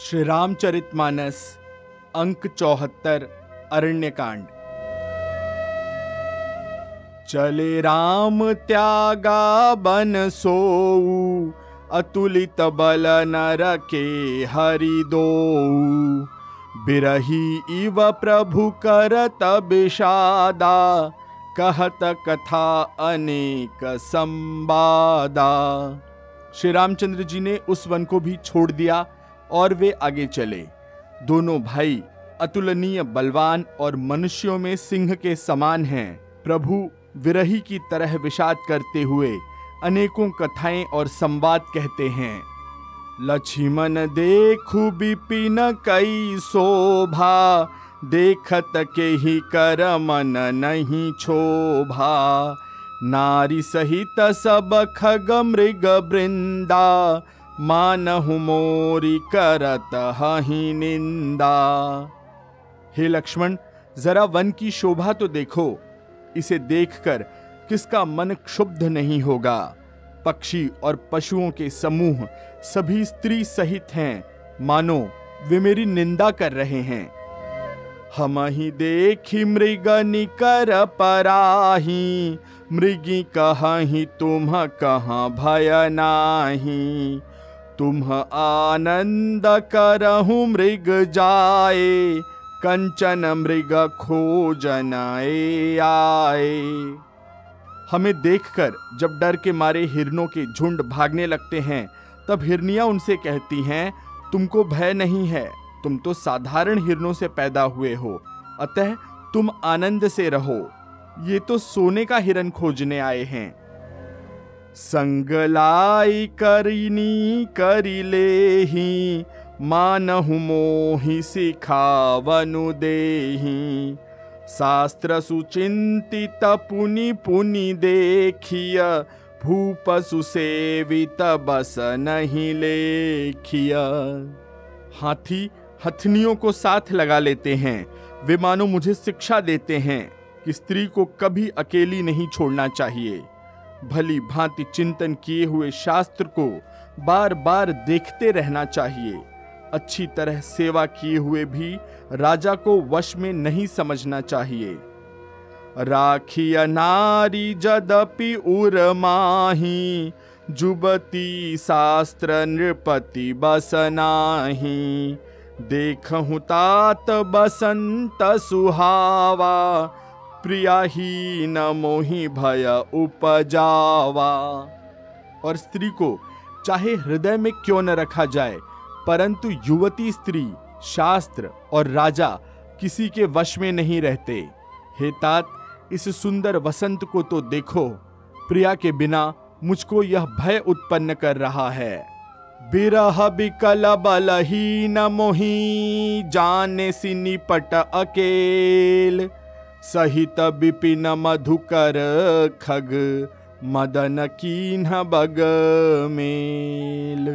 श्री रामचरित मानस अंक चौहत्तर, अरण्यकांड। चले राम त्यागा बन सोऊ, अतुलित बल नर के हरि दो बिरही इव प्रभु करत विषादा कहत कथा अनेक संवादा। श्री रामचंद्र जी ने उस वन को भी छोड़ दिया। और वे आगे चले। दोनों भाई अतुलनीय, बलवान और मनुष्यों में सिंह के समान हैं। प्रभु विरही की तरह विषाद करते हुए अनेकों कथाएँ और संवाद कहते हैं। लक्ष्मण देखु बिपिन कई शोभा, देखत के ही कर मन नहीं छोभा। नारी सहित सब खग मृग वृंदा मानहु मोरी करत ही निंदा। हे लक्ष्मण, जरा वन की शोभा तो देखो। इसे देखकर किसका मन क्षुब्ध नहीं होगा? पक्षी और पशुओं के समूह सभी स्त्री सहित हैं। मानो, वे मेरी निंदा कर रहे हैं। हम ही देखी मृग निकर पराही। मृगी कहा ही, तुम कहाँ भय नाही। तुम आनंद करहु मृग जाए, कंचन मृग खोजन आए। हमें देखकर जब डर के मारे हिरनों के झुंड भागने लगते हैं, तब हिरनियाँ उनसे कहती हैं, तुमको भय नहीं है, तुम तो साधारण हिरनों से पैदा हुए हो, अतः तुम आनंद से रहो। ये तो सोने का हिरन खोजने आए हैं। संगलाई करिनी करिले ही मानहु मोहि सिखावनु देही। शास्त्र सुचिंतित पुनि पुनि देखिय भूप सुसेवित बस नहीं लेखिया। हाथी हथनियों को साथ लगा लेते हैं, वे मानो मुझे शिक्षा देते हैं कि स्त्री को कभी अकेली नहीं छोड़ना चाहिए। भली भांति चिंतन किए हुए शास्त्र को बार बार देखते रहना चाहिए। अच्छी तरह सेवा किए हुए भी राजा को वश में नहीं समझना चाहिए। राखिय नारी जदपि उर माही, जुबती शास्त्र नृपति बसनाही देखहु तात बसंत सुहावा प्रिया ही न मोहि भय उपजावा। और स्त्री को चाहे हृदय में क्यों न रखा जाए, परंतु युवती स्त्री, शास्त्र और राजा किसी के वश में नहीं रहते। हे तात, इस सुंदर वसंत को तो देखो। प्रिया के बिना मुझको यह भय उत्पन्न कर रहा है। बिरह बिकल बलहीन मोही, जाने सी निपट अकेल। सहित बिपिन मधुकर खग मदन कीन्ह बग मेल।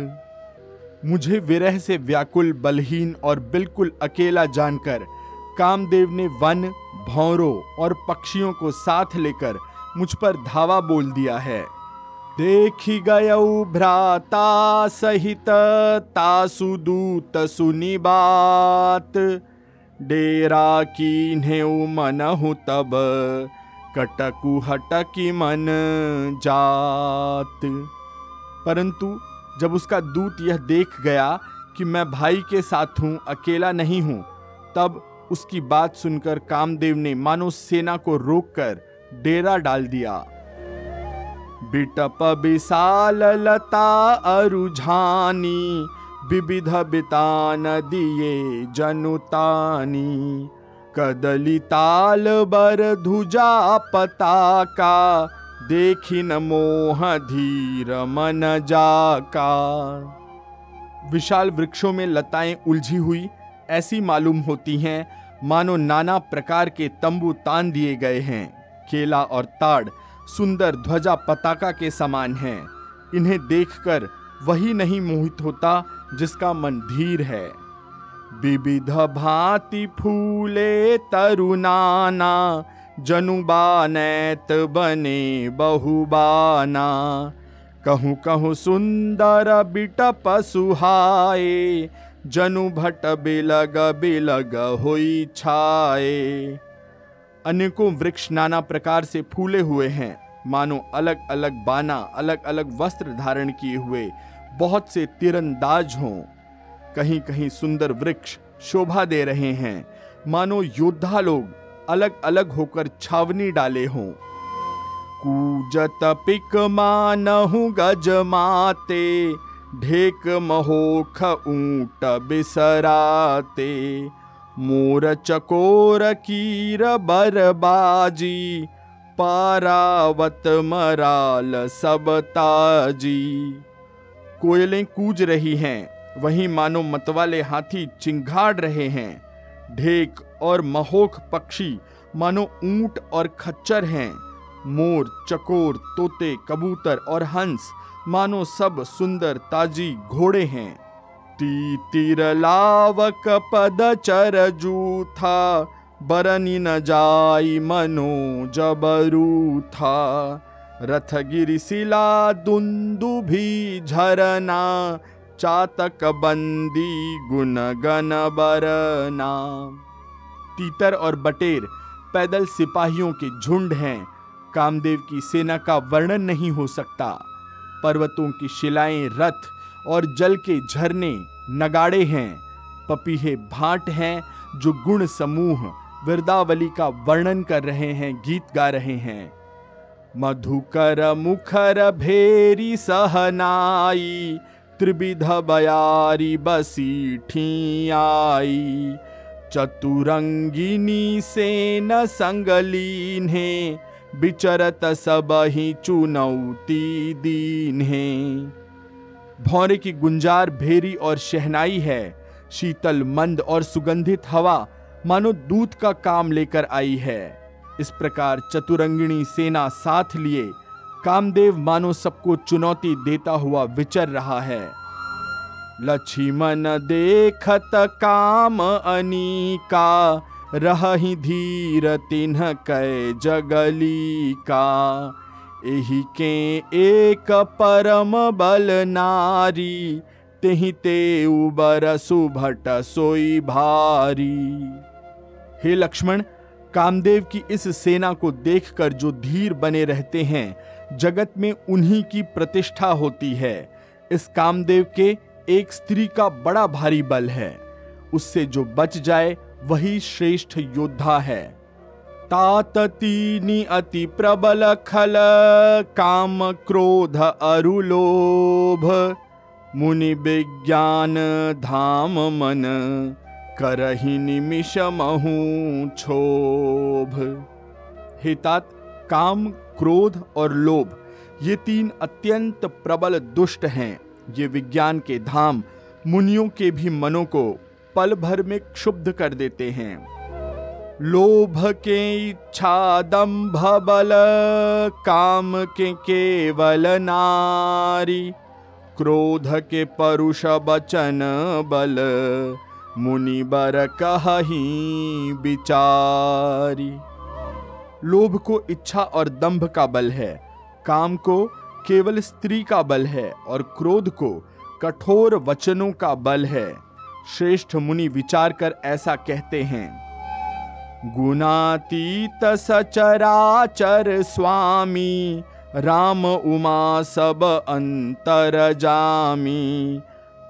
मुझे विरह से व्याकुल, बलहीन और बिल्कुल अकेला जानकर कामदेव ने वन, भौरों और पक्षियों को साथ लेकर मुझ पर धावा बोल दिया है। देखी गयऊ भ्राता सहित तासु दूत सुनी बात डेरा की मनहु तब, कटकु हटकी मन जात। परंतु जब उसका दूत यह देख गया कि मैं भाई के साथ हूँ, अकेला नहीं हूँ, तब उसकी बात सुनकर कामदेव ने मानो सेना को रोककर डेरा डाल दिया। बिटप विशाल लता अरुझानी विविध बितान दिए जनुतानी कदली ताल बर धुजा पताका देखी न मोह धीर मन जाका। विशाल वृक्षों में लताएँ उलझी हुई, ऐसी मालूम होती हैं, मानो नाना प्रकार के तंबू तान दिए गए हैं, केला और ताड़, सुंदर ध्वजा पताका के समान हैं। इन्हें देखकर वही नहीं मोहित होता जिसका मन धीर है। विविध भांति फूले तरुनाना जनुबानैत बने बहुबाना। कहूँ कहूँ, सुंदर बिटप सुहाए जनु भट बेलग बेलग होई छाए। अनेकों वृक्ष नाना प्रकार से फूले हुए हैं। मानो अलग अलग बाना अलग अलग वस्त्र धारण किए हुए बहुत से तीरंदाज हों। कहीं कहीं सुंदर वृक्ष शोभा दे रहे हैं। मानो योद्धा लोग अलग अलग होकर छावनी डाले हों। कूजत पिक मानहु गज माते, ढेक महोख ऊँट बिसराते। मोर चकोर कीर बरबाजी, पारावत मराल सब ताजी। कोयलें कूज रही हैं, वहीं मानो मतवाले हाथी चिंगाड़ रहे हैं। ढेक और महोख पक्षी मानो ऊँट और खच्चर हैं। मोर, चकोर, तोते, कबूतर और हंस मानो सब सुंदर ताजी घोड़े हैं। ती तीर लावक पद चर जूथा, बरनी न जाई मनो जबरू था रथ गिरी सिला दुंदु भी झरना, चातक बंदी गुन गन बरना। तीतर और बटेर पैदल सिपाहियों के झुंड हैं। कामदेव की सेना का वर्णन नहीं हो सकता। पर्वतों की शिलाएँ रथ और जल के झरने नगाड़े हैं। पपीहे भाट हैं, जो गुण समूह, वृदावली का वर्णन कर रहे हैं, गीत गा रहे हैं। मधुकर मुखर भेरी सहनाई त्रिविध बयारी बसी ठियाई चतुरंगिनी सेन संगलीन है बिचरत सब ही चुनौती दीन है भौरे की गुंजार भेरी और शहनाई है, शीतल मंद और सुगंधित हवा मानो दूत का काम लेकर आई है। इस प्रकार चतुरंगिणी सेना साथ लिए, कामदेव मानो सबको चुनौती देता हुआ विचर रहा है। लक्ष्मण देखत काम अनीका, रही धीर तिन्ह कै जगली का एही के एक परम बल नारी, तेहि ते उबर सुभट सोई भारी। हे लक्ष्मण कामदेव की इस सेना को देखकर जो धीर बने रहते हैं, जगत में उन्हीं की प्रतिष्ठा होती है। इस कामदेव के एक स्त्री का बड़ा भारी बल है। उससे जो बच जाए, वही श्रेष्ठ योद्धा है। ताततीनी अति प्रबल खल, काम क्रोध अरुलोभ, मुनि विज्ञान धाम मन। करही निमिष महू क्षोभ। हितात काम, क्रोध और लोभ, ये तीन अत्यंत प्रबल दुष्ट हैं। ये विज्ञान के धाम, मुनियों के भी मनों को पल भर में क्षुब्ध कर देते हैं। लोभ के इच्छा दम्भ बल, काम के केवल नारी, क्रोध के परुष बचन बल। मुनि बर कही विचारी लोभ को इच्छा और दंभ का बल है, काम को केवल स्त्री का बल है और क्रोध को कठोर वचनों का बल है। श्रेष्ठ मुनि विचार कर ऐसा कहते हैं, गुणातीत सचराचर स्वामी, राम उमा सब अंतर जामी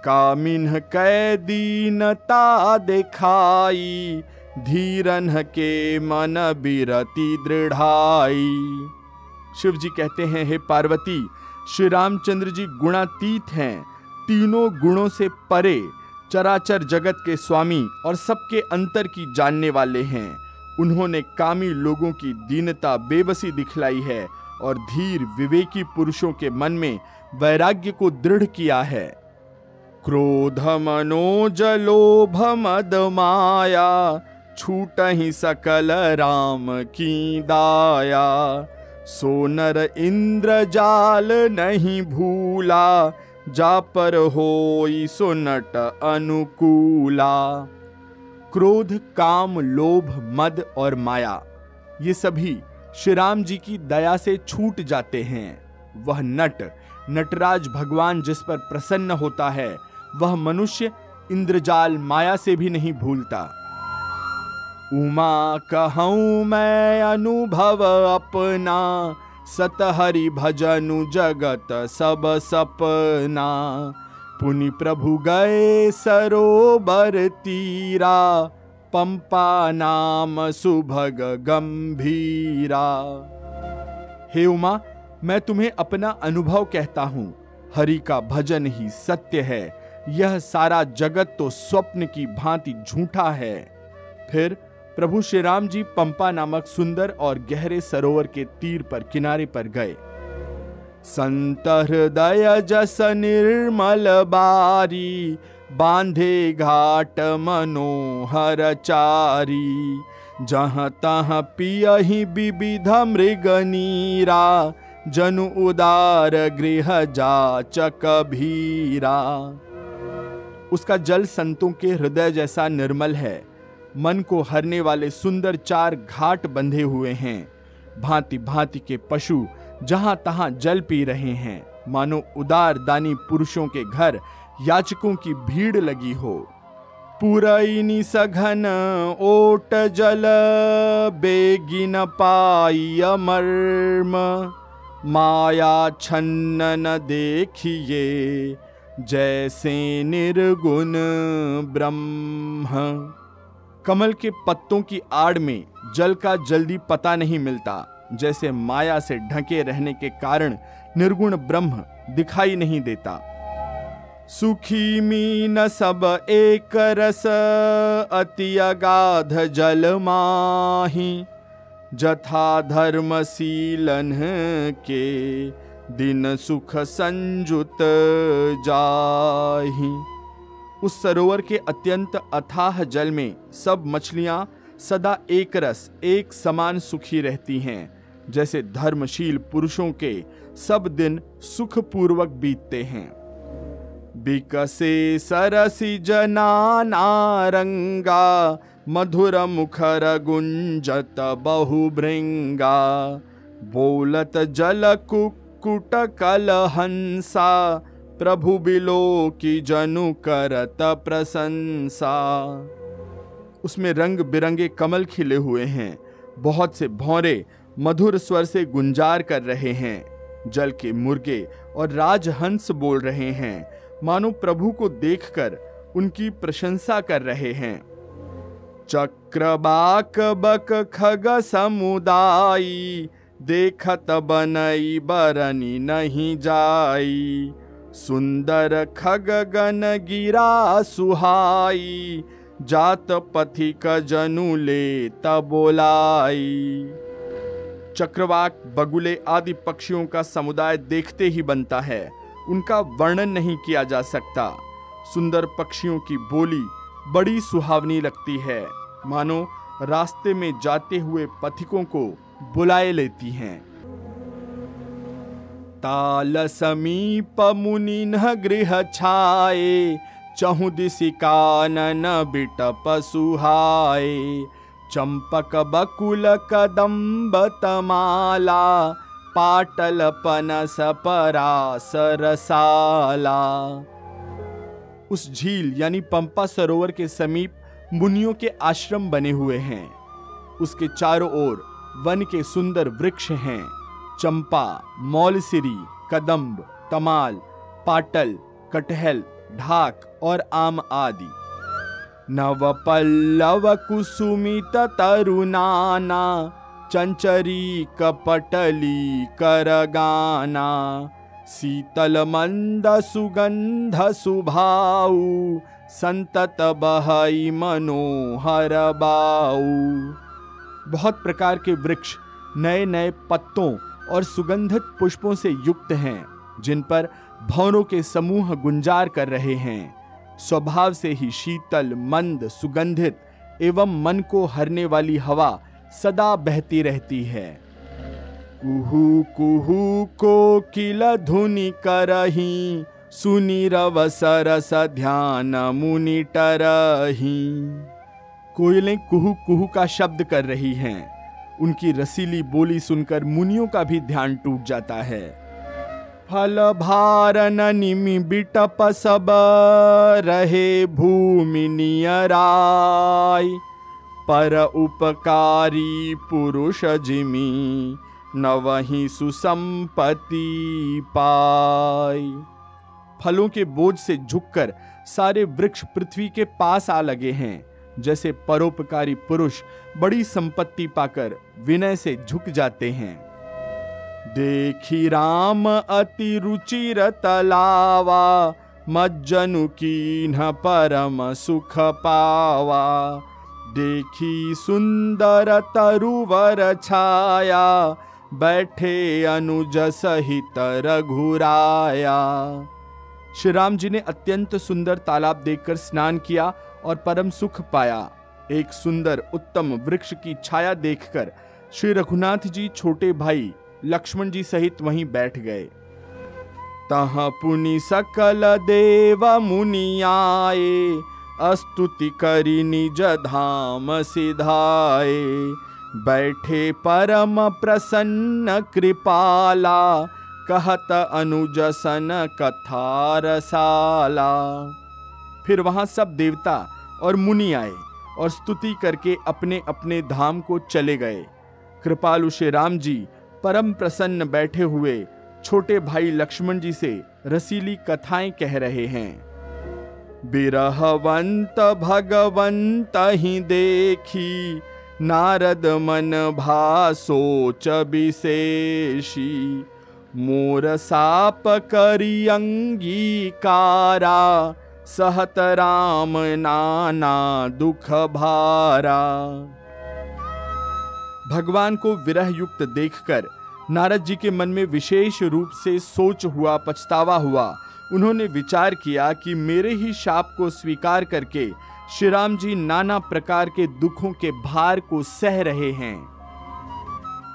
कामिन कै दीनता दिखाई, धीरन के मन बिरति दृढ़ाई। शिव जी कहते हैं, हे पार्वती, श्री रामचंद्र जी गुणातीत हैं, तीनों गुणों से परे चराचर जगत के स्वामी और सबके अंतर की जानने वाले हैं। उन्होंने कामी लोगों की दीनता बेबसी दिखलाई है और धीर विवेकी पुरुषों के मन में वैराग्य को दृढ़ किया है। क्रोध मनोज लोभ मद माया छूट ही सकल राम की दाया। सोनर इंद्र जाल नहीं भूला, जा पर हो सुनट अनुकूला। क्रोध, काम, लोभ, मद और माया, ये सभी श्री राम जी की दया से छूट जाते हैं। वह नट, नटराज भगवान जिस पर प्रसन्न होता है वह मनुष्य इंद्रजाल माया से भी नहीं भूलता। उमा कहूँ मैं अनुभव अपना, सतहरि भजनु जगत सब सपना। पुनि प्रभु गए सरोवर तीरा, पंपा नाम सुभग गंभीरा। हे उमा, मैं तुम्हें अपना अनुभव कहता हूँ। हरि का भजन ही सत्य है। यह सारा जगत तो स्वप्न की भांति झूठा है। फिर प्रभु श्री राम जी पंपा नामक सुंदर और गहरे सरोवर के तीर पर किनारे पर गए। संत हृदय जस निर्मल बारी, बांधे घाट मनोहर चारी। जहाँ तहाँ पियही विविध मृग नीरा, जनु उदार गृह जाचक भीरा। उसका जल संतों के हृदय जैसा निर्मल है। मन को हरने वाले सुंदर चार घाट बंधे हुए हैं। भांति भांति के पशु जहाँ तहां जल पी रहे हैं। मानो उदार दानी पुरुषों के घर याचकों की भीड़ लगी हो। पुरैनी सघन ओट जल बेगिन पाई मर्म। माया छन्न न देखिए। जैसे निर्गुण ब्रह्म। कमल के पत्तों की आड़ में जल का जल्दी पता नहीं मिलता, जैसे माया से ढके रहने के कारण निर्गुण ब्रह्म दिखाई नहीं देता। सुखी मीन सब एक रस, अति अगाध जल माही। जथा धर्मशीलन के दिन सुख संजुत जाही। उस सरोवर के अत्यंत अथाह जल में सब मछलियाँ सदा एक रस, एक समान सुखी रहती हैं। जैसे धर्मशील पुरुषों के सब दिन सुख पूर्वक बीतते हैं। बिकसे सरसी जना नारंगा मधुर मुखर गुंजत बहु भृंगा बोलत जल कुकुट कल हंसा प्रभु बिलो की जनु करत प्रशंसा। उसमें रंग बिरंगे कमल खिले हुए हैं, बहुत से भौरे मधुर स्वर से गुंजार कर रहे हैं, जल के मुर्गे और राजहंस बोल रहे हैं। मानो प्रभु को देखकर उनकी प्रशंसा कर रहे हैं। चक्रबाक बक खग समुदाई देखत बनई बरनी नहीं जाई। सुंदर खग गन गिरा सुहाई। जात पथिक जनु ले बोलाई चक्रवाक बगुले आदि पक्षियों का समुदाय देखते ही बनता है। उनका वर्णन नहीं किया जा सकता। सुंदर पक्षियों की बोली बड़ी सुहावनी लगती है। मानो रास्ते में जाते हुए पथिकों को बुलाए लेती हैं। ताल समीप मुनि गृह छाए चहु दिशि कानन बिटप सुहाए चंपक बकुल कदम्ब तमाला, पाटल पनस परासरसाला उस झील यानी पंपा सरोवर के समीप मुनियों के आश्रम बने हुए हैं। उसके चारों ओर वन के सुंदर वृक्ष हैं। चंपा, मौलसिरी, कदम्ब, तमाल, पाटल, कटहल, ढाक और आम आदि। नव पल्लव कुसुमित तरुणाना, चंचरी कपटली करगाना, शीतल मंद सुगंध सुभाऊ, संतत बहई मनोहर बाऊ। बहुत प्रकार के वृक्ष नए नए पत्तों और सुगंधित पुष्पों से युक्त हैं, जिन पर भवनों के समूह गुंजार कर रहे हैं। स्वभाव से ही शीतल, मंद, सुगंधित एवं मन को हरने वाली हवा सदा बहती रहती है। कुहू कुहू को किल धुनि करही सुनी रव सरस ध्यान मुनि टरही। कोयलें कुहू कुहू का शब्द कर रही हैं। उनकी रसीली बोली सुनकर मुनियों का भी ध्यान टूट जाता है। फल भारन निमि बिटप सब रहे भूमि नियराय पर उपकारी पुरुष जिमी न वही सुसंपत्ति पाई। फलों के बोझ से झुककर सारे वृक्ष पृथ्वी के पास आ लगे हैं। जैसे परोपकारी पुरुष बड़ी संपत्ति पाकर विनय से झुक जाते हैं। देखी राम अति रुचिर तलावा मज्जनु की न परम सुख पावा। देखी सुंदर तरुवर छाया, बैठे अनुज सहित रघुराया। श्री राम जी ने अत्यंत सुंदर तालाब देखकर स्नान किया और परम सुख पाया। एक सुंदर, उत्तम वृक्ष की छाया देखकर श्री रघुनाथ जी छोटे भाई लक्ष्मण जी सहित वहीं बैठ गए। तह पुनि सकल देव मुनि आए, अस्तुति करी निज धाम सिधाए। बैठे परम प्रसन्न कृपाला, कहत अनुजसन कथा रसाला। फिर वहाँ सब देवता और मुनि आए और स्तुति करके अपने अपने धाम को चले गए। कृपालु श्री राम जी परम प्रसन्न बैठे हुए छोटे भाई लक्ष्मण जी से रसीली कथाएँ कह रहे हैं। बिरहवंत भगवंत ही देखी, नारद मन भा सोच विशेषी मोर साप करी अंगीकारा सहत राम नाना दुख भारा। भगवान को विरह युक्त देखकर नारद जी के मन में विशेष रूप से सोच हुआ, पछतावा हुआ। उन्होंने विचार किया कि मेरे ही शाप को स्वीकार करके श्री राम जी नाना प्रकार के दुखों के भार को सह रहे हैं।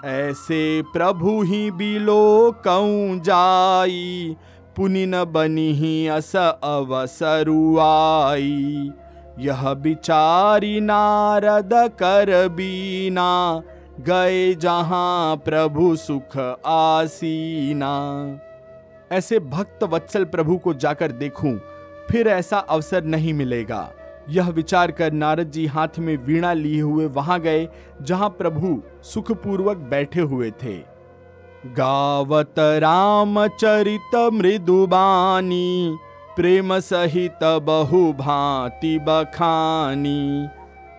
ऐसे प्रभु ही बिलो कऊ जाई पुनि न बनी ही अस अवसरुआई। यह विचारी नारद कर बीना, गए जहाँ प्रभु सुख आसीना। ऐसे भक्त वत्सल प्रभु को जाकर देखूँ, फिर ऐसा अवसर नहीं मिलेगा। यह विचार कर नारद जी हाथ में वीणा लिए हुए वहाँ गए, जहाँ प्रभु सुखपूर्वक बैठे हुए थे। गावत राम चरित मृदुबानी प्रेम सहित बहु भांति बखानी।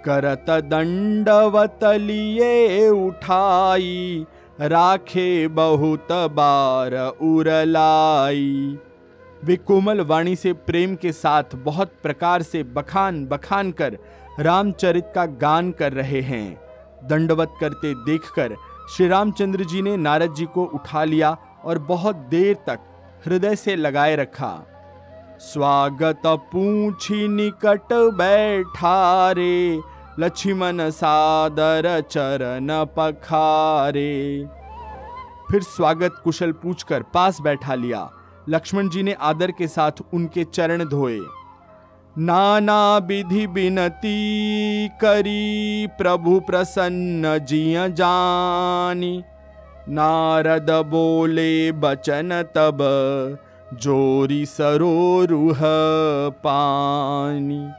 करत दंडवत लिए उठाई, राखे बहुत बार उरलाई। वे कोमल वाणी से प्रेम के साथ बहुत प्रकार से बखान बखान कर रामचरित का गान कर रहे हैं। दंडवत करते देखकर श्री रामचंद्र जी ने नारद जी को उठा लिया और बहुत देर तक हृदय से लगाए रखा। स्वागत पूछी निकट बैठा रे, लक्ष्मण सादर चरण पखारे। फिर स्वागत कुशल पूछकर पास बैठा लिया। लक्ष्मण जी ने आदर के साथ उनके चरण धोए। नाना विधि बिनती करी, प्रभु प्रसन्न जिय जानी। नारद बोले, बचन तब, जोरी सरोरुह पानी।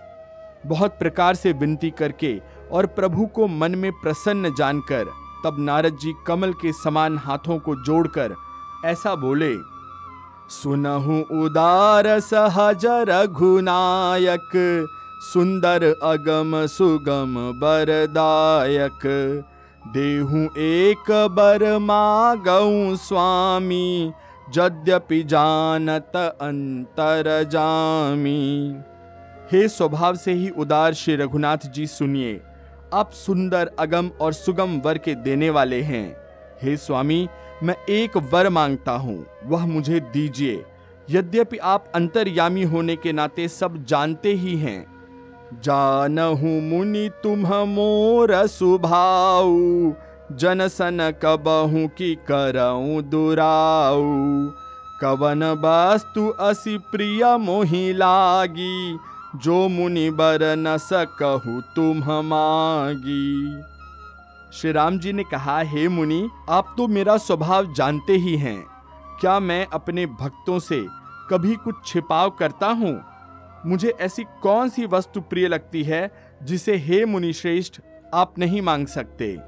बहुत प्रकार से विनती करके और प्रभु को मन में प्रसन्न जानकर तब नारद जी कमल के समान हाथों को जोड़कर ऐसा बोले सुनहु उदार सहज रघुनायक, सुंदर अगम सुगम बरदायक। देहु एक बर मागऊ स्वामी, यद्यपि जानत अंतर जामी। हे स्वभाव से ही उदार श्री रघुनाथ जी सुनिए, आप सुंदर अगम और सुगम वर के देने वाले हैं। हे स्वामी मैं एक वर माँगता हूँ, वह मुझे दीजिए। यद्यपि आप अंतर्यामी होने के नाते सब जानते ही हैं। जानहु मुनि तुम मोर सुभाऊ जन सन कबहू की करऊ दुराऊ। कवन वस्तु असी प्रिय मोहि लागी, जो मुनि बर न सकहु तुम मागी। श्री राम जी ने कहा हे hey, मुनि आप तो मेरा स्वभाव जानते ही हैं। क्या मैं अपने भक्तों से कभी कुछ छिपाव करता हूँ? मुझे ऐसी कौन सी वस्तु प्रिय लगती है जिसे हे मुनि श्रेष्ठ आप नहीं मांग सकते?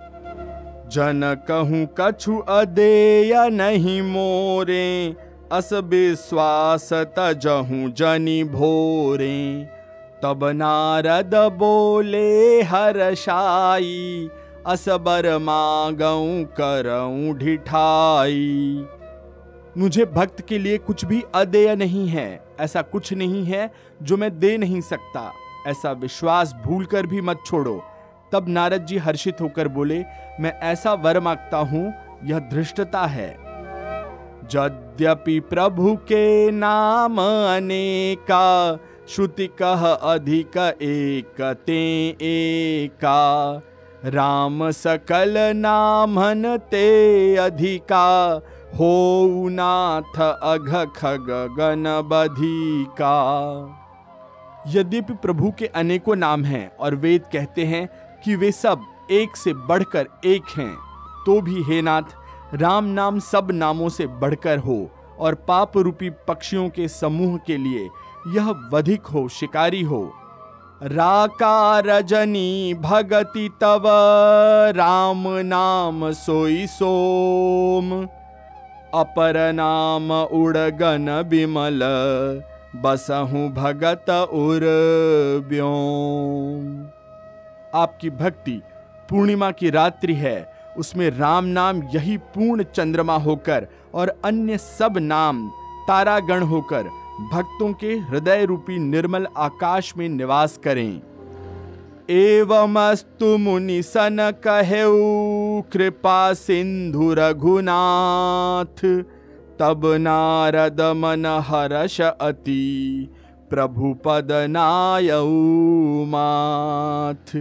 जन कहूँ कछु अदेय नहीं मोरे अस विश्वास तजहूँ जनी भोरे। तब नारद बोले हर्षाई असबर मागऊं करऊं ढिठाई। मुझे भक्त के लिए कुछ भी अदेय नहीं है, ऐसा कुछ नहीं है जो मैं दे नहीं सकता। ऐसा विश्वास भूलकर भी मत छोड़ो। तब नारद जी हर्षित होकर बोले, मैं ऐसा वर माँगता हूँ, यह धृष्टता है। यद्यपि प्रभु के नाम अनेका, श्रुति कह अधिक एक, ते एका। राम सकल नामन ते अधिका हो नाथ अघ खग गण बधिका। यद्यपि प्रभु के अनेकों नाम हैं और वेद कहते हैं कि वे सब एक से बढ़कर एक हैं तो भी हे नाथ, राम नाम सब नामों से बढ़कर हो और पाप रूपी पक्षियों के समूह के लिए यह वधिक हो, शिकारी हो। राका रजनी भगति तव। राम नाम सोई सोम। अपर नाम उड़गन बिमल। बसहु भगत उर व्योम आपकी भक्ति पूर्णिमा की रात्रि है। उसमें राम नाम यही पूर्ण चंद्रमा होकर और अन्य सब नाम तारागण होकर भक्तों के हृदय रूपी निर्मल आकाश में निवास करें। एवमस्तु मुनि सन कहेऊ कृपा सिंधु रघुनाथ। तब नारद मन हर्ष अति, प्रभु पद माथ।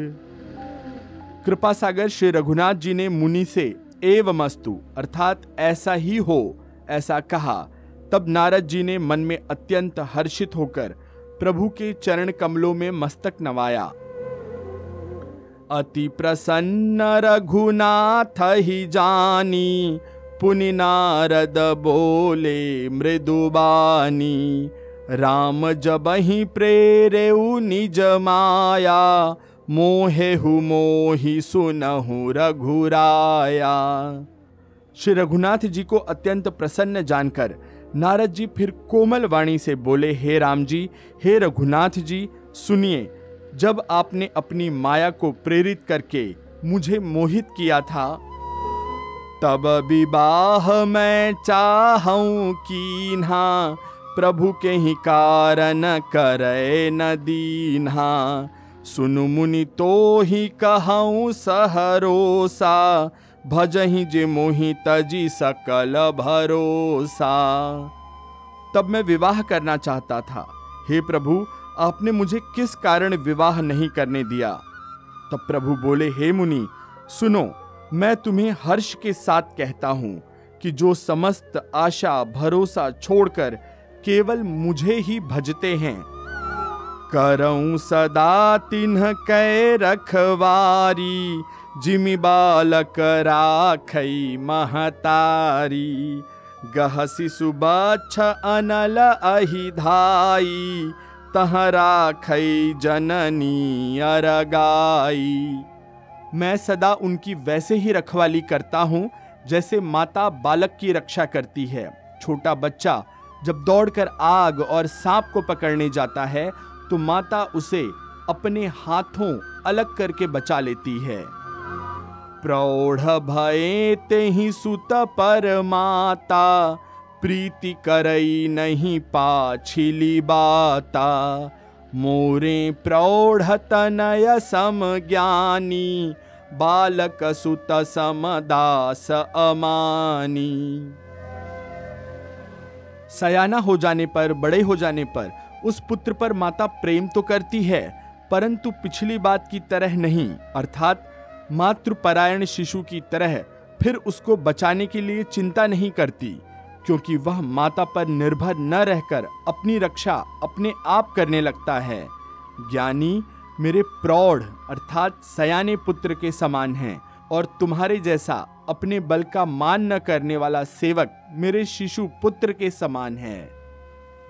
कृपा सागर श्री रघुनाथ जी ने मुनि से एवमस्तु, अर्थात ऐसा ही हो, ऐसा कहा। तब नारद जी ने मन में अत्यंत हर्षित होकर प्रभु के चरण कमलों में मस्तक नवाया। अति प्रसन्न रघुनाथ ही जानी, पुनि नारद बोले मृदुबानी राम जब ही प्रेरे निज माया, मोहे हु मोहि सुनहु रघुराया। श्री रघुनाथ जी को अत्यंत प्रसन्न जानकर नारद जी फिर कोमल वाणी से बोले, हे राम जी, हे रघुनाथ जी, सुनिए, जब आपने अपनी माया को प्रेरित करके मुझे मोहित किया था, तब विवाह मैं चाहूँ कीन्हा प्रभु के ही कारण करे न दीन्हा। सुनु मुनि तो ही कहूँ, सहरोसा भजही जे मोहि तजी सकल भरोसा। तब मैं विवाह करना चाहता था। हे प्रभु, आपने मुझे किस कारण विवाह नहीं करने दिया? तब प्रभु बोले, हे मुनि, सुनो, मैं तुम्हें हर्ष के साथ कहता हूँ कि जो समस्त आशा, भरोसा छोड़कर केवल मुझे ही भजते हैं। करऊं सदा तिन्ह कै रखवारी जिमि बालक राखई महतारी, गह शिशु बच्छ अनल अहि धाई, तह राखई जननी अरगाई। मैं सदा उनकी वैसे ही रखवाली करता हूँ, जैसे माता बालक की रक्षा करती है। छोटा बच्चा, जब दौड़कर आग और सांप को पकड़ने जाता है तो माता उसे अपने हाथों अलग करके बचा लेती है। प्रौढ़ भय ते ही सुत पर माता प्रीति करई नहीं पाछिली बाता। मोरे प्रौढ़ तनय सम ज्ञानी, बालक सुत समदास अमानी। सयाना हो जाने पर, बड़े हो जाने पर, उस पुत्र पर माता प्रेम तो करती है, परंतु पिछली बात की तरह नहीं, अर्थात मातृपरायण शिशु की तरह फिर उसको बचाने के लिए चिंता नहीं करती, क्योंकि वह माता पर निर्भर न रहकर अपनी रक्षा अपने आप करने लगता है। ज्ञानी, मेरे प्रौढ़ अर्थात सयाने पुत्र के समान हैं और तुम्हारे जैसा अपने बल का मान न करने वाला सेवक मेरे शिशु पुत्र के समान है।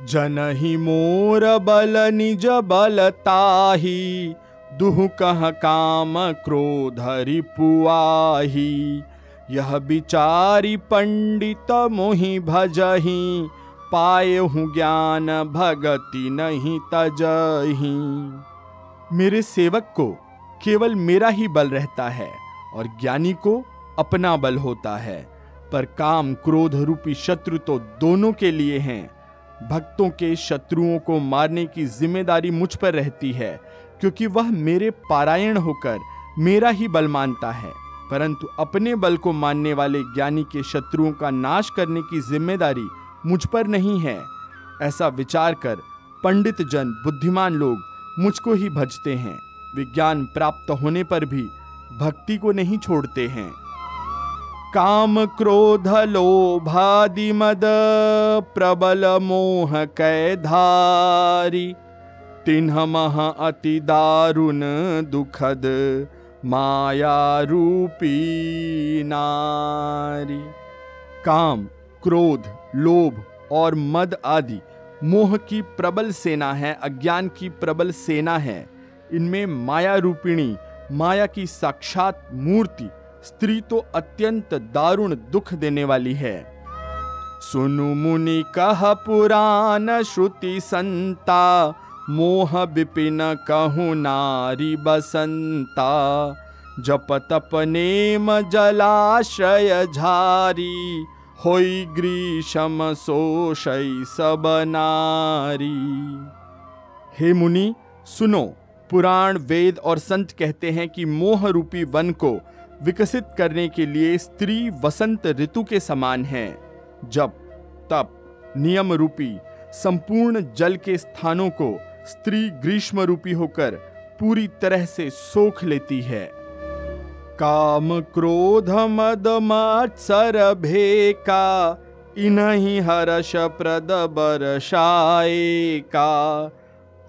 जन ही मोर बल निज बलताही दुह कह काम क्रोध रिपुआही, यह बिचारी पंडित मोहि भजही, पाए हूँ ज्ञान भगति नहीं तजही। मेरे सेवक को केवल मेरा ही बल रहता है और ज्ञानी को अपना बल होता है, पर काम क्रोध रूपी शत्रु तो दोनों के लिए हैं। भक्तों के शत्रुओं को मारने की ज़िम्मेदारी मुझ पर रहती है क्योंकि वह मेरे पारायण होकर मेरा ही बल मानता है। परंतु अपने बल को मानने वाले ज्ञानी के शत्रुओं का नाश करने की ज़िम्मेदारी मुझ पर नहीं है। ऐसा विचार कर पंडित जन, बुद्धिमान लोग मुझको ही भजते हैं। विज्ञान प्राप्त होने पर भी भक्ति को नहीं छोड़ते हैं। काम क्रोध लोभादि मद प्रबल मोह कैधारी तिन्ह मह अति दारुण दुखद माया रूपी नारी। काम, क्रोध, लोभ और मद आदि। मोह की प्रबल सेना है, अज्ञान की प्रबल सेना है। इनमें माया रूपिणी, माया की साक्षात मूर्ति। स्त्री तो अत्यंत दारुण दुख देने वाली है। सुनु मुनि कह पुराण श्रुति संता मोह विपिन कहु नारी बसंता जप तप नेम जलाश्रय झारी, होई ग्रीषम सोशई सब नारी। हे मुनि, सुनो, पुराण, वेद और संत कहते हैं कि मोह रूपी वन को विकसित करने के लिए स्त्री वसंत ऋतु के समान है। जब तप, नियम रूपी, संपूर्ण जल के स्थानों को स्त्री ग्रीष्म रूपी होकर पूरी तरह से सोख लेती है। काम क्रोध, मद मत्सर भेका, इन्हीं हर्ष प्रद बरसाए का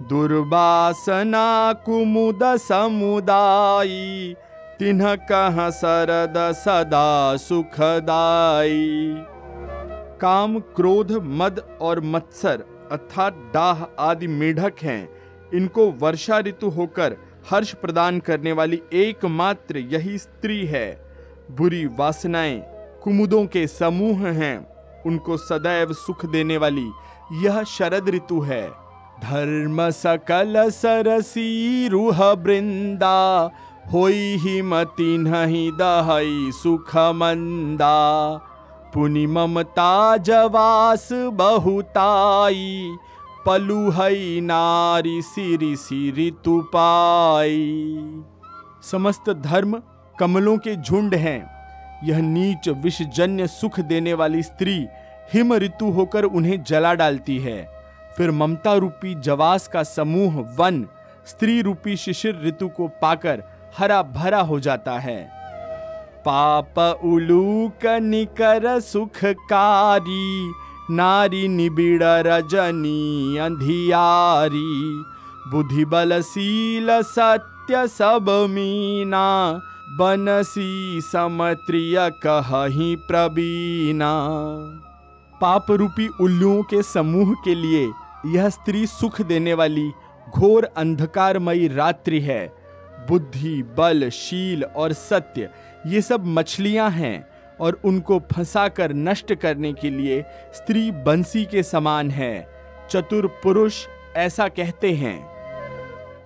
दुर्वासना, कुमुद, समुदायी, तिन्ह कह सरद, सदा सुखदाई काम क्रोध, मद और मत्सर अर्थात डाह आदि मेढक हैं, इनको वर्षा ऋतु होकर हर्ष प्रदान करने वाली एकमात्र यही स्त्री है। बुरी वासनाएँ, कुमुदों के समूह हैं, उनको सदैव सुख देने वाली यह शरद ऋतु है। धर्म सकल सरसी रूह वृंदा, होई ही मती नहीं दहई सुख मंदा पुनि ममता जवास बहुताई पलु हई नारी सिरी सिरी तुपाई। समस्त धर्म कमलों के झुंड हैं। यह नीच विषजन्य सुख देने वाली स्त्री हिम ऋतु होकर उन्हें जला डालती है। फिर ममता रूपी जवास का समूह वन, स्त्री रूपी शिशिर ऋतु को पाकर हरा भरा हो जाता है। पाप उलूक निकर सुखकारी, नारी निबिड़ रजनी अंधियारी बुद्धि बलशील सत्य सब मीना, बनसी समत्रिय कहीं प्रवीणा। पाप रूपी उल्लुओं के समूह के लिए यह स्त्री सुख देने वाली घोर अंधकारमयी रात्रि है। बुद्धि, बल, शील और सत्य ये सब मछलियाँ हैं और उनको फंसाकर नष्ट करने के लिए स्त्री बंसी के समान है। चतुर पुरुष ऐसा कहते हैं।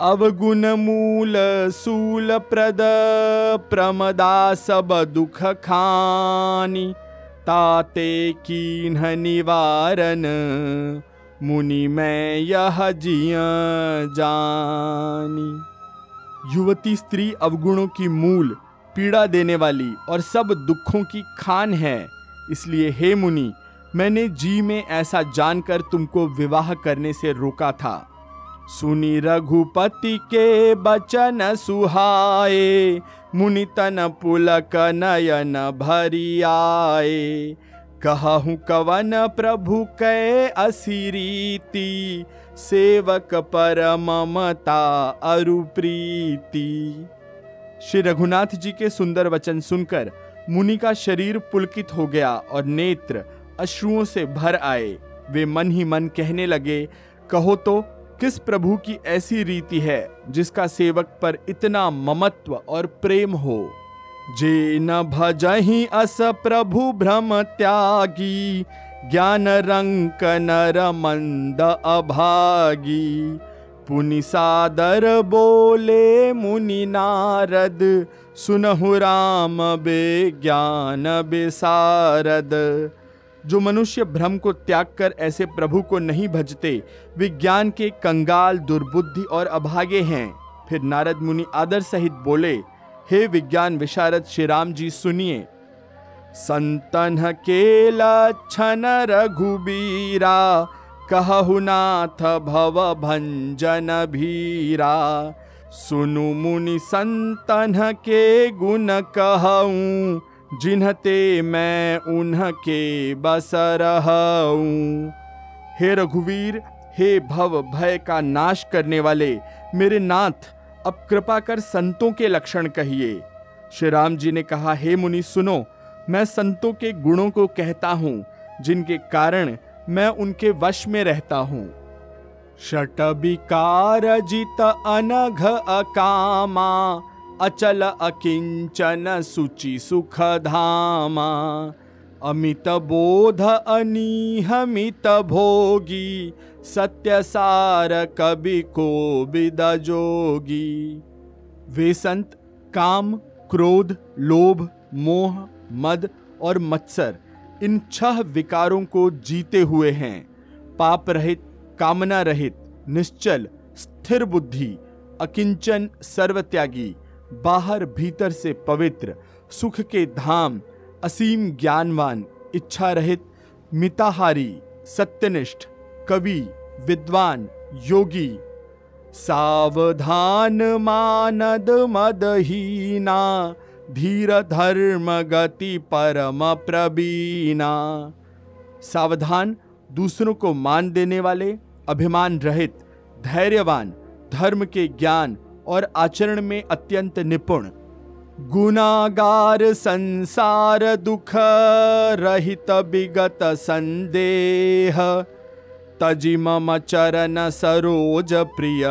अवगुण मूल सूल प्रद प्रमदा सब दुख खानी, ताते कीन्ह निवारण, मुनि मैं यह जिया जानी। युवती स्त्री अवगुणों की मूल पीड़ा देने वाली और सब दुखों की खान है। इसलिए हे मुनि, मैंने जी में ऐसा जानकर तुमको विवाह करने से रोका था। सुनी रघुपति के बचन सुहाए, मुनि तन पुलक नयन भरी आए। कहूँ कवन प्रभु कै असिरीति सेवक पर ममता अरु प्रीति। श्री रघुनाथ जी के सुंदर वचन सुनकर मुनि का शरीर पुलकित हो गया और नेत्र अश्रुओं से भर आए। वे मन ही मन कहने लगे, कहो तो किस प्रभु की ऐसी रीति है जिसका सेवक पर इतना ममत्व और प्रेम हो? जे न भजही अस प्रभु भ्रम त्यागी, ज्ञान रंक नर मंद अभागी। पुनि सादर बोले मुनि नारद, सुनहु राम बे ज्ञान बेसारद। जो मनुष्य भ्रम को त्याग कर ऐसे प्रभु को नहीं भजते विज्ञान के कंगाल, दुर्बुद्धि और अभागे हैं। फिर नारद मुनि आदर सहित बोले, हे विज्ञान विशारद, श्री राम जी सुनिए। संतन के लक्षण रघुबीरा कहु नाथ भव भंजन भीरा। सुनु मुनि संतन के गुण कहूँ, जिन्हते मैं उन्हके बस रहूँ। हे रघुवीर, हे भव भय का नाश करने वाले, मेरे नाथ, अब कृपा कर संतों के लक्षण कहिए। श्री राम जी ने कहा, हे मुनि, सुनो, मैं संतों के गुणों को कहता हूँ, जिनके कारण मैं उनके वश में रहता हूँ। षटबिकार जित अनघ अकामा, अचल अकिंचन सुचि सुख धामा अमित बोध अनिहमित भोगी सत्य सार कवि को विद जोगी वे संत काम, क्रोध, लोभ, मोह, मद और मत्सर इन छह विकारों को जीते हुए हैं। पाप रहित कामना रहित निश्चल, स्थिर बुद्धि, अकिंचन, सर्वत्यागी, बाहर भीतर से पवित्र, सुख के धाम, असीम ज्ञानवान इच्छा रहित मिताहारी, सत्यनिष्ठ, कवि, विद्वान, योगी। सावधान मानद मदहीना धीर धर्म गति परम प्रवीणा सावधान दूसरों को मान देने वाले, अभिमान रहित, धैर्यवान, धर्म के ज्ञान और आचरण में अत्यंत निपुण। गुनागार संसार दुख रहित विगत संदेह। तजि मम चरण सरोज प्रिय,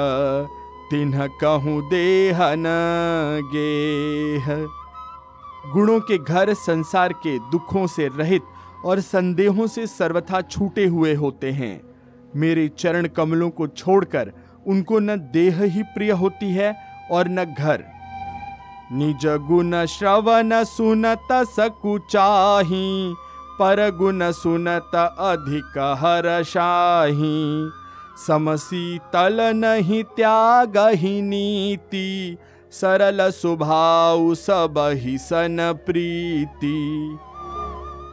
तिन्ह कहूँ देहन गेह। गुणों के घर, संसार के दुखों से रहित और संदेहों से सर्वथा छूटे हुए होते हैं। मेरे चरण कमलों को छोड़कर उनको न देह ही प्रिय होती है और न घर। निज गुण श्रवण सुनत सकुचाही पर गुण सुनत अधिक हर्षाही समशीतल नहीं त्याग ही नीति सरल स्वभाव सब ही सन प्रीति।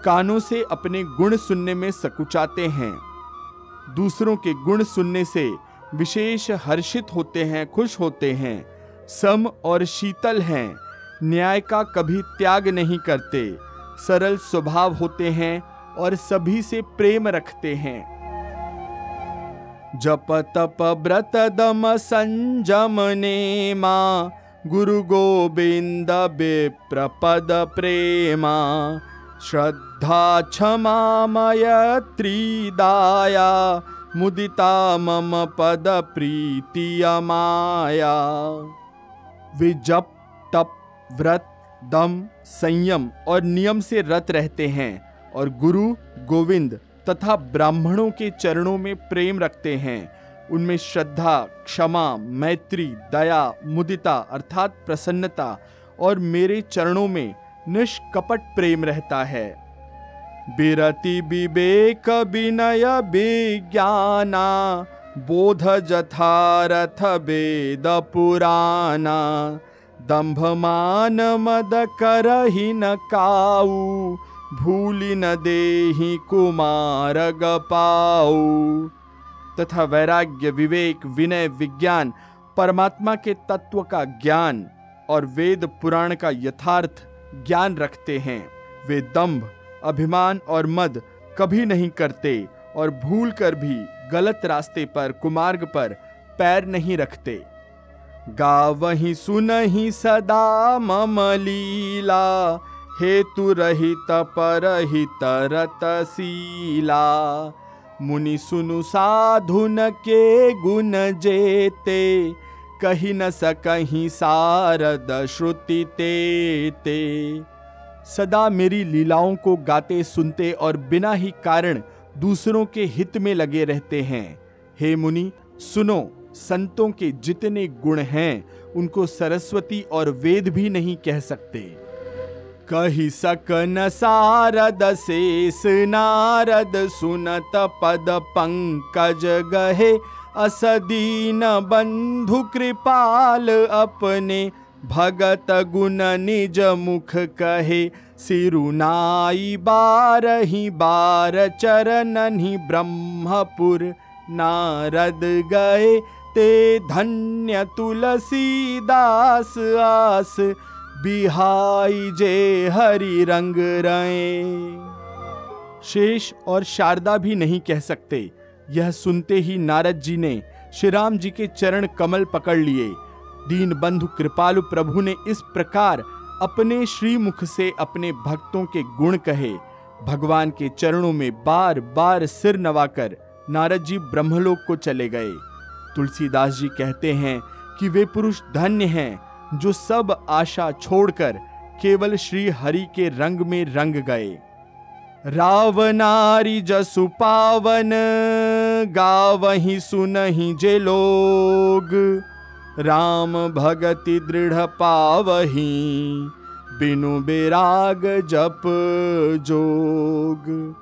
कानों से अपने गुण सुनने में सकुचाते हैं। दूसरों के गुण सुनने से विशेष हर्षित होते हैं, खुश होते हैं। सम और शीतल हैं, न्याय का कभी त्याग नहीं करते। सरल स्वभाव होते हैं और सभी से प्रेम रखते हैं। जप तप व्रत दम संजम नेमा गुरु गोविंद विप्रपद प्रेमा, श्रद्धा क्षमा त्रिदाया, मुदिता मम पद प्रीति माया। वे जप तप व्रत दम संयम और नियम से रत रहते हैं और गुरु गोविंद तथा ब्राह्मणों के चरणों में प्रेम रखते हैं। उनमें श्रद्धा, क्षमा, मैत्री, दया, मुदिता अर्थात प्रसन्नता और मेरे चरणों में निष्कपट प्रेम रहता है। बिरति विवेक विनय विज्ञाना, बोध जथारथ वेद पुराना दंभ मान मद कर ही न काऊ, भूलि न देही कुमार गपाऊ। तथा वैराग्य, विवेक, विनय, विज्ञान, परमात्मा के तत्व का ज्ञान और वेद पुराण का यथार्थ ज्ञान रखते हैं। वे दंभ अभिमान और मद कभी नहीं करते और भूल कर भी गलत रास्ते पर, कुमार्ग पर पैर नहीं रखते। गावही सुनहि सदा मम लीला, हेतु रहित परहित रतशीला मुनि सुनु साधुन के गुण जेते, कही न सकहीं सारद श्रुति ते ते सदा मेरी लीलाओं को गाते सुनते और बिना ही कारण दूसरों के हित में लगे रहते हैं। हे मुनि, सुनो, संतों के जितने गुण हैं, उनको सरस्वती और वेद भी नहीं कह सकते। कही सकन सारद शेष नारद सुनत पद पंकज गहे। असदीन बंधु कृपाल अपने भगत गुण निज मुख कहे। सिरुनाई बारही बार चरणनि ब्रह्मपुर नारद गए। ते धन्य तुलसी दास आस बिहाई जे हरि रंग रए शेष और शारदा भी नहीं कह सकते। यह सुनते ही नारद जी ने श्री राम जी के चरण कमल पकड़ लिए। दीन बंधु कृपालु प्रभु ने इस प्रकार अपने श्री मुख से अपने भक्तों के गुण कहे। भगवान के चरणों में बार बार सिर नवाकर नारद जी ब्रह्मलोक को चले गए। तुलसीदास जी कहते हैं कि वे पुरुष धन्य हैं। जो सब आशा छोड़कर केवल श्री हरि के रंग में रंग गए। रावनारी जसु पावन, गावही सुनही जे लोग। राम भगति दृढ़ पावही, बिनु बेराग जप जोग।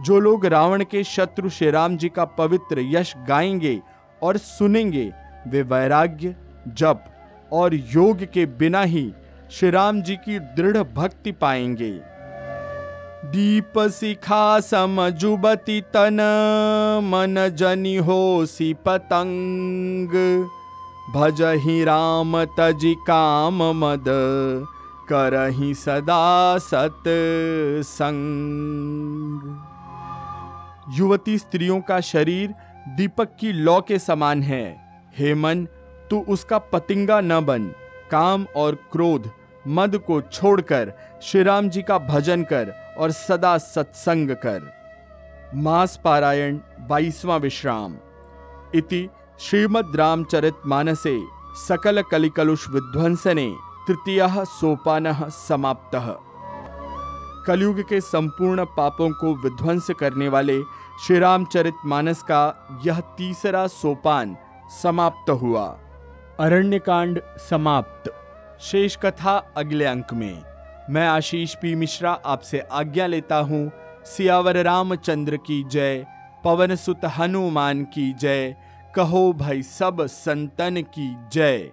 जो लोग रावण के शत्रु श्री राम जी का पवित्र यश गाएँगे और सुनेंगे, वे वैराग्य, जप और योग के बिना ही श्री राम जी की दृढ़ भक्ति पाएँगे। दीप सिखा समजुबती तन, मन जनि हो सी पतंग। भज ही राम तजि काम मद करही सदा सत संग युवती स्त्रियों का शरीर दीपक की लौ के समान है। हे मन तू उसका पतिंगा न बन। काम और क्रोध, मद को छोड़कर श्री राम जी का भजन कर और सदा सत्संग कर। मास पारायण, बाईसवां विश्राम। इति श्रीमद् रामचरित मानसे, सकल कलिकलुष विध्वंसने, तृतीय सोपान समाप्त। कलयुग के संपूर्ण पापों को विध्वंस करने वाले श्री रामचरित मानस का यह तीसरा सोपान समाप्त हुआ। अरण्यकांड समाप्त। शेष कथा अगले अंक में। मैं आशीष पी मिश्रा आपसे आज्ञा लेता हूँ। सियावर रामचंद्र की जय। पवन सुत हनुमान की जय। कहो भाई सब संतन की जय।